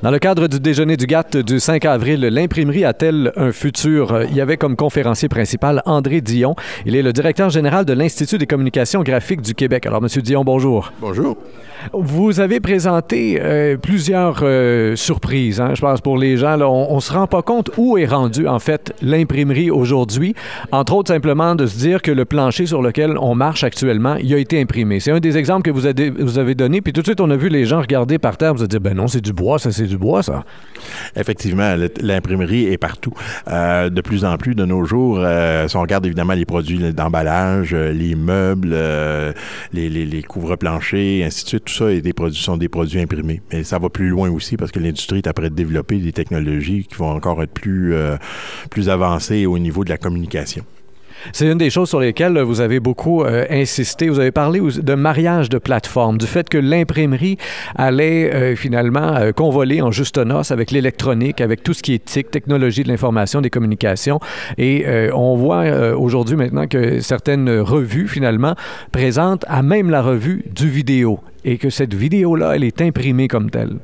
Dans le cadre du déjeuner du GATT du 5 avril, l'imprimerie a-t-elle un futur? Il y avait comme conférencier principal André Dion. Il est le directeur général de l'Institut des communications graphiques du Québec. Alors, Monsieur Dion, bonjour. Bonjour. Vous avez présenté euh, plusieurs euh, surprises, hein, je pense, pour les gens. Là, on ne se rend pas compte où est rendue, en fait, l'imprimerie aujourd'hui. Entre autres, simplement de se dire que le plancher sur lequel on marche actuellement, il a été imprimé. C'est un des exemples que vous avez, vous avez donné. Puis tout de suite, on a vu les gens regarder par terre, vous dire, ben non, c'est du bois, ça, c'est du bois, ça. Effectivement, l'imprimerie est partout. Euh, de plus en plus, de nos jours, si on regarde évidemment les produits d'emballage, les meubles, les, couvre-planchers, ainsi de suite, tout ça est des produits, sont des produits imprimés. Mais ça va plus loin aussi parce que l'industrie est après de développer des technologies qui vont encore être euh, plus avancées au niveau de la communication. C'est une des choses sur lesquelles vous avez beaucoup euh, insisté. Vous avez parlé de mariage de plateforme, du fait que l'imprimerie allait euh, finalement euh, convoler en juste noces avec l'électronique, avec tout ce qui est technologie de l'information, des communications. Et on voit aujourd'hui maintenant que certaines revues, finalement, présentent à même la revue du vidéo et que cette vidéo-là, elle est imprimée comme telle.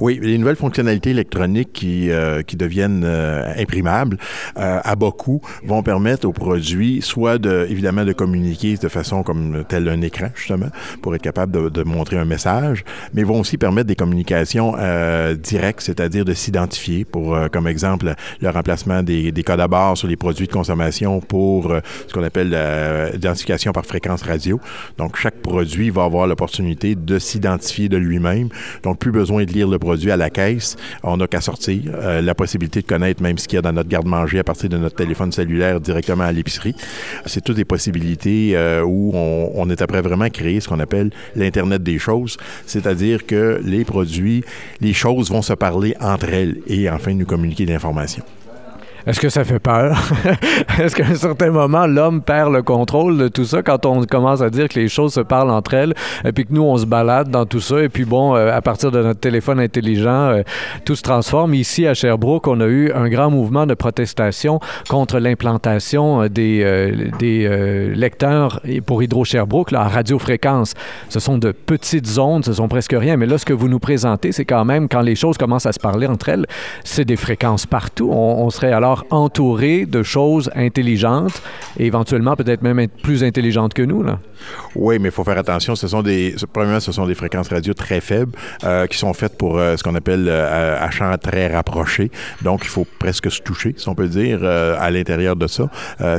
Oui, les nouvelles fonctionnalités électroniques qui, euh, qui deviennent euh, imprimables euh, à beaucoup vont permettre aux produits soit de, évidemment de communiquer de façon comme tel un écran, justement, pour être capable de, montrer un message, mais vont aussi permettre des communications directes, c'est-à-dire de s'identifier pour, comme exemple, le remplacement des, des codes à barre sur les produits de consommation pour ce qu'on appelle l'identification par fréquence radio. Donc, chaque produit va avoir l'opportunité de s'identifier de lui-même. Donc, plus besoin de lire le produit à la caisse. On n'a qu'à sortir. Euh, la possibilité de connaître même ce qu'il y a dans notre garde-manger à partir de notre téléphone cellulaire directement à l'épicerie. C'est toutes des possibilités euh, où on, est après vraiment créer ce qu'on appelle l'Internet des choses, c'est-à-dire que les produits, les choses vont se parler entre elles et enfin nous communiquer l'information. Est-ce que ça fait peur? Est-ce qu'à un certain moment, l'homme perd le contrôle de tout ça quand on commence à dire que les choses se parlent entre elles et puis que nous, on se balade dans tout ça et puis bon, euh, à partir de notre téléphone intelligent, euh, tout se transforme. Ici, à Sherbrooke, on a eu un grand mouvement de protestation contre l'implantation euh, des, des lecteurs pour Hydro-Sherbrooke à radiofréquence. Ce sont de petites ondes, ce sont presque rien, mais là, ce que vous nous présentez, c'est quand même, quand les choses commencent à se parler entre elles, c'est des fréquences partout. on serait alors entouré de choses intelligentes et éventuellement peut-être même plus intelligentes que nous. Là. Oui, mais il faut faire attention. Ce sont des, premièrement, ce sont des fréquences radio très faibles euh, qui sont faites pour euh, ce qu'on appelle euh, à champ très rapproché. Donc, il faut presque se toucher, si on peut dire, euh, à l'intérieur de ça.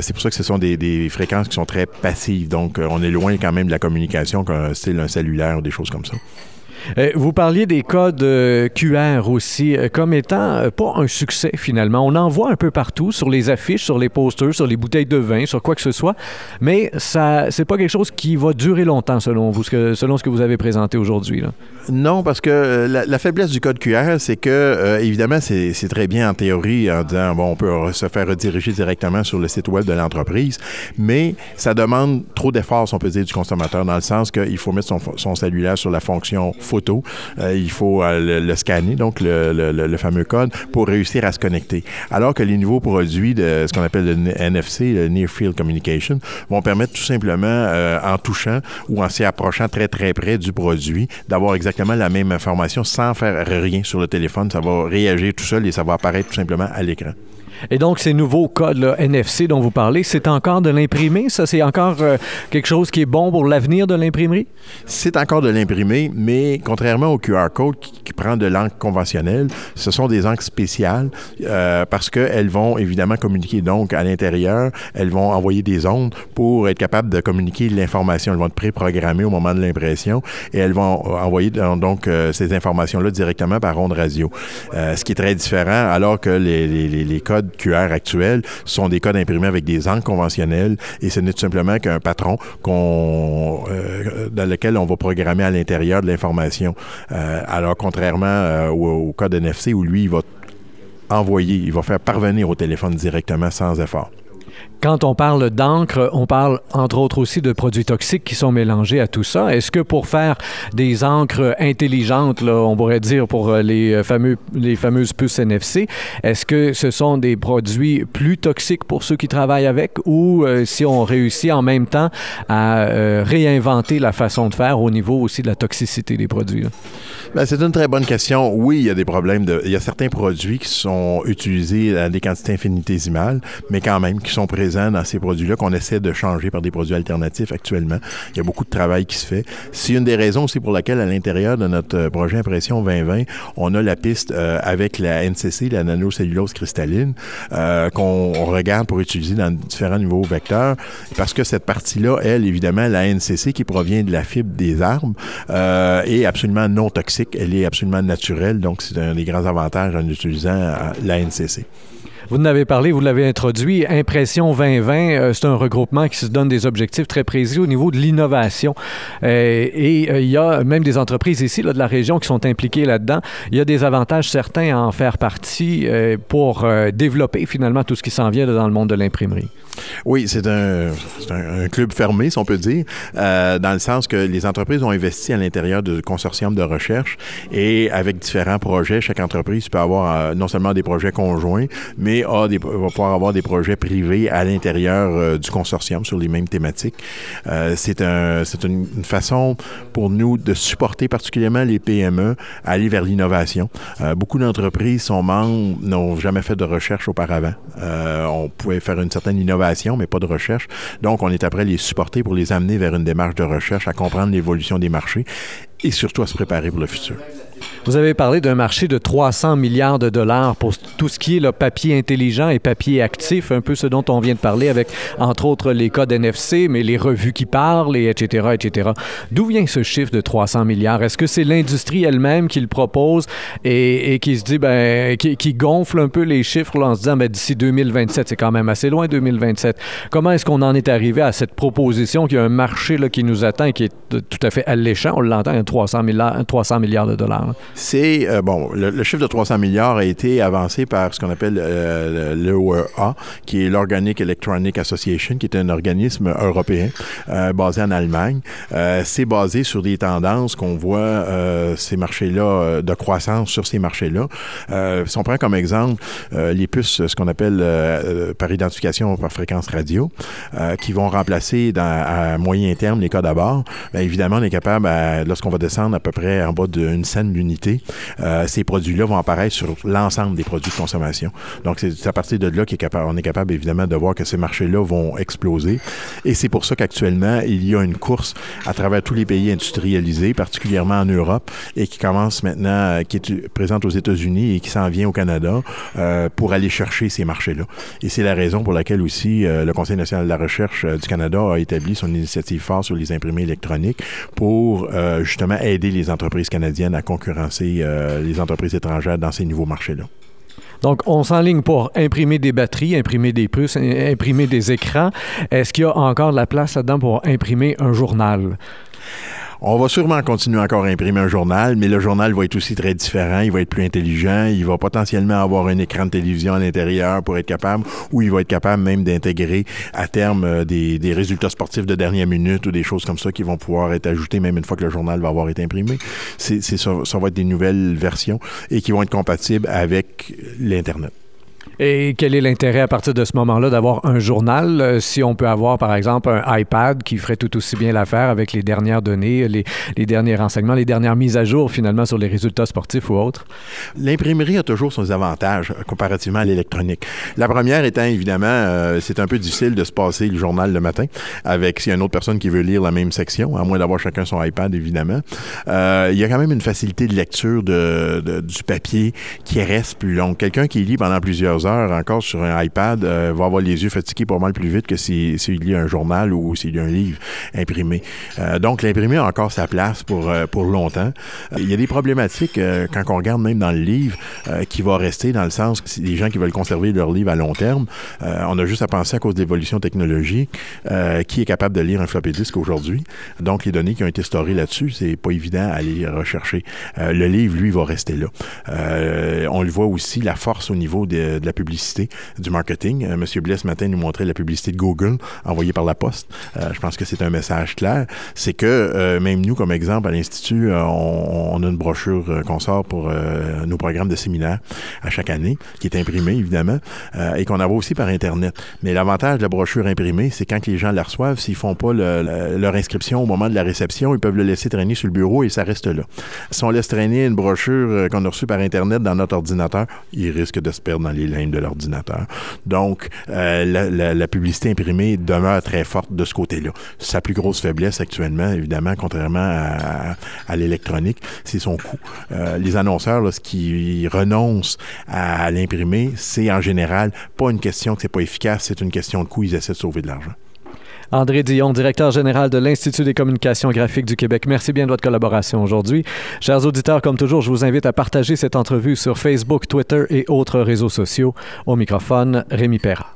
C'est pour ça que ce sont des, des, fréquences qui sont très passives. Donc, on est loin quand même de la communication qu'un style un cellulaire ou des choses comme ça. Euh, vous parliez des codes euh, QR aussi euh, comme étant pas un succès finalement. On en voit un peu partout sur les affiches, sur les posters, sur les bouteilles de vin, sur quoi que ce soit, mais ça c'est pas quelque chose qui va durer longtemps selon vous, selon ce que vous avez présenté aujourd'hui. Non, parce que la, faiblesse du code QR, c'est que évidemment c'est très bien en théorie en disant bon on peut se faire rediriger directement sur le site web de l'entreprise, mais ça demande trop d'efforts, on peut dire, du consommateur dans le sens qu'il faut mettre son, son cellulaire sur la fonction Euh, il faut euh, le, scanner, donc le, le, fameux code, pour réussir à se connecter. Alors que les nouveaux produits de ce qu'on appelle le NFC, le Near Field Communication, vont permettre tout simplement, euh, en touchant ou en s'y approchant très très près du produit, d'avoir exactement la même information sans faire rien sur le téléphone. Ça va réagir tout seul et ça va apparaître tout simplement à l'écran. Et donc, ces nouveaux codes là, NFC dont vous parlez, c'est encore de l'imprimé? Ça, c'est encore euh, quelque chose qui est bon pour l'avenir de l'imprimerie? C'est encore de l'imprimé, mais contrairement au QR code qui, prend de l'encre conventionnelle, ce sont des encres spéciales euh, parce qu'elles vont évidemment communiquer donc à l'intérieur, elles vont envoyer des ondes pour être capables de communiquer l'information. Elles vont être préprogrammées au moment de l'impression et elles vont envoyer donc euh, ces informations-là directement par onde radio. ce qui est très différent alors que les codes QR actuels sont des codes imprimés avec des encres conventionnelles et ce n'est tout simplement qu'un patron euh, dans lequel on va programmer à l'intérieur de l'information. Euh, alors, contrairement euh, au, au, code NFC où lui, il va envoyer, il va faire parvenir au téléphone directement sans effort. Quand on parle d'encre, on parle entre autres aussi de produits toxiques qui sont mélangés à tout ça. Est-ce que pour faire des encres intelligentes, on pourrait dire pour euh, les, fameux, les fameuses puces NFC, est-ce que ce sont des produits plus toxiques pour ceux qui travaillent avec ou euh, si on réussit en même temps à euh, réinventer la façon de faire au niveau aussi de la toxicité des produits? Ben, c'est une très bonne question. Oui, il y a des problèmes. Il y a certains produits qui sont utilisés à des quantités infinitésimales, mais quand même qui sont présents dans ces produits-là qu'on essaie de changer par des produits alternatifs actuellement. Il y a beaucoup de travail qui se fait. C'est une des raisons aussi pour laquelle, à l'intérieur de notre euh, projet Impression 2020, on a la piste euh, avec la NCC, la nanocellulose cristalline, euh, qu'on regarde pour utiliser dans différents niveaux vecteurs, parce que cette partie-là, elle, évidemment, la NCC qui provient de la fibre des arbres, est absolument non toxique. Elle est absolument naturelle, donc c'est un des grands avantages en utilisant la NCC. Vous en avez parlé, vous l'avez introduit. Impression 2020, euh, c'est un regroupement qui se donne des objectifs très précis au niveau de l'innovation. Euh, et euh, il y a même des entreprises ici là, de la région qui sont impliquées là-dedans. Il y a des avantages certains à en faire partie pour développer finalement tout ce qui s'en vient dans le monde de l'imprimerie. Oui, c'est un, club fermé, si on peut dire, dans le sens que les entreprises ont investi à l'intérieur de consortiums de recherche et avec différents projets, chaque entreprise peut avoir non seulement des projets conjoints, mais va pouvoir avoir des projets privés à l'intérieur euh, du consortium sur les mêmes thématiques. Euh, c'est un, une, façon pour nous de supporter particulièrement les PME à aller vers l'innovation. Euh, beaucoup d'entreprises sont membres, n'ont jamais fait de recherche auparavant. on pouvait faire une certaine innovation, mais pas de recherche. Donc, on est après les supporter pour les amener vers une démarche de recherche, à comprendre l'évolution des marchés et surtout à se préparer pour le futur. Vous avez parlé d'un marché de 300 milliards de dollars pour tout ce qui est le papier intelligent et papier actif, un peu ce dont on vient de parler avec, entre autres, les codes NFC, mais les revues qui parlent, et etc., etc. D'où vient ce chiffre de 300 milliards? Est-ce que c'est l'industrie elle-même qui le propose et, qui se dit, ben, qui, gonfle un peu les chiffres en se disant, ben, d'ici 2027, c'est quand même assez loin, 2027. Comment est-ce qu'on en est arrivé à cette proposition qu'il y a un marché là, qui nous attend et qui est tout à fait alléchant? On l'entend, 300 milliards, 300 milliards de dollars. C'est, euh, bon, le, chiffre de 300 milliards a été avancé par ce qu'on appelle euh, l'EOA, qui est l'Organic Electronic Association, qui est un organisme européen euh, basé en Allemagne. c'est basé sur des tendances qu'on voit ces marchés-là, de croissance sur ces marchés-là. si on prend comme exemple les puces, ce qu'on appelle par identification par fréquence radio, qui vont remplacer à moyen terme les codes à bord, bien évidemment, on est capable, lorsqu'on va descendre à peu près en bas d'une scène euh, ces produits-là vont apparaître sur l'ensemble des produits de consommation. Donc, c'est à partir de là qu'on est capable, évidemment, de voir que ces marchés-là vont exploser. Et c'est pour ça qu'actuellement, il y a une course à travers tous les pays industrialisés, particulièrement en Europe, et qui commence maintenant, euh, qui est présente aux États-Unis et qui s'en vient au Canada euh, pour aller chercher ces marchés-là. Et c'est la raison pour laquelle aussi le Conseil national de la recherche du Canada a établi son initiative forte sur les imprimés électroniques pour justement aider les entreprises canadiennes à concurrencer euh, les entreprises étrangères dans ces nouveaux marchés-là. Donc, on s'enligne pour imprimer des batteries, imprimer des puces, imprimer des écrans. Est-ce qu'il y a encore de la place là-dedans pour imprimer un journal? On va sûrement continuer encore à imprimer un journal, mais le journal va être aussi très différent, il va être plus intelligent, il va potentiellement avoir un écran de télévision à l'intérieur pour être capable, ou il va être capable même d'intégrer à terme euh, des, résultats sportifs de dernière minute ou des choses comme ça qui vont pouvoir être ajoutées même une fois que le journal va avoir été imprimé. C'est, ça, ça va être des nouvelles versions et qui vont être compatibles avec l'Internet. Et quel est l'intérêt à partir de ce moment-là d'avoir un journal euh, si on peut avoir, par exemple, un iPad qui ferait tout aussi bien l'affaire avec les dernières données, les, derniers renseignements, les dernières mises à jour finalement sur les résultats sportifs ou autres? L'imprimerie a toujours ses avantages euh, comparativement à l'électronique. La première étant évidemment, euh, c'est un peu difficile de se passer le journal le matin avec s'il y a une autre personne qui veut lire la même section, à moins d'avoir chacun son iPad évidemment. Il y a quand même une facilité de lecture de, du papier qui reste plus longue. Quelqu'un qui lit pendant plusieurs heures encore sur un iPad euh, va avoir les yeux fatigués pas mal plus vite que s'il lit un journal ou s'il lit un livre imprimé. Euh, donc, l'imprimé a encore sa place pour, euh, pour longtemps. Il y a des problématiques quand on regarde même dans le livre qui va rester dans le sens que les gens qui veulent conserver leur livre à long terme, on a juste à penser à cause de l'évolution technologique qui est capable de lire un floppy disk aujourd'hui. Donc, les données qui ont été storées là-dessus, c'est pas évident à aller rechercher. le livre, lui, va rester là. on le voit aussi, la force au niveau de la publicité, du marketing. Euh, Monsieur Blais, ce matin, nous montrait la publicité de Google envoyée par la poste. Euh, je pense que c'est un message clair. C'est que euh, même nous, comme exemple, à l'Institut, on, on, a une brochure qu'on sort pour nos programmes de séminaire à chaque année, qui est imprimée, évidemment, et qu'on envoie aussi par Internet. Mais l'avantage de la brochure imprimée, c'est quand les gens la reçoivent, s'ils font pas le, leur inscription au moment de la réception, ils peuvent le laisser traîner sur le bureau et ça reste là. Si on laisse traîner une brochure qu'on a reçue par Internet dans notre ordinateur, il risque de se perdre dans les lignes de l'ordinateur. Donc, euh, la, publicité imprimée demeure très forte de ce côté-là. Sa plus grosse faiblesse actuellement, évidemment, contrairement à, l'électronique, c'est son coût. Euh, les annonceurs, lorsqu'ils renoncent à, à l'imprimer, c'est en général pas une question que c'est pas efficace, c'est une question de coût. Ils essaient de sauver de l'argent. André Dion, directeur général de l'Institut des communications graphiques du Québec. Merci bien de votre collaboration aujourd'hui. Chers auditeurs, comme toujours, je vous invite à partager cette entrevue sur Facebook, Twitter et autres réseaux sociaux. Au microphone, Rémi Perra.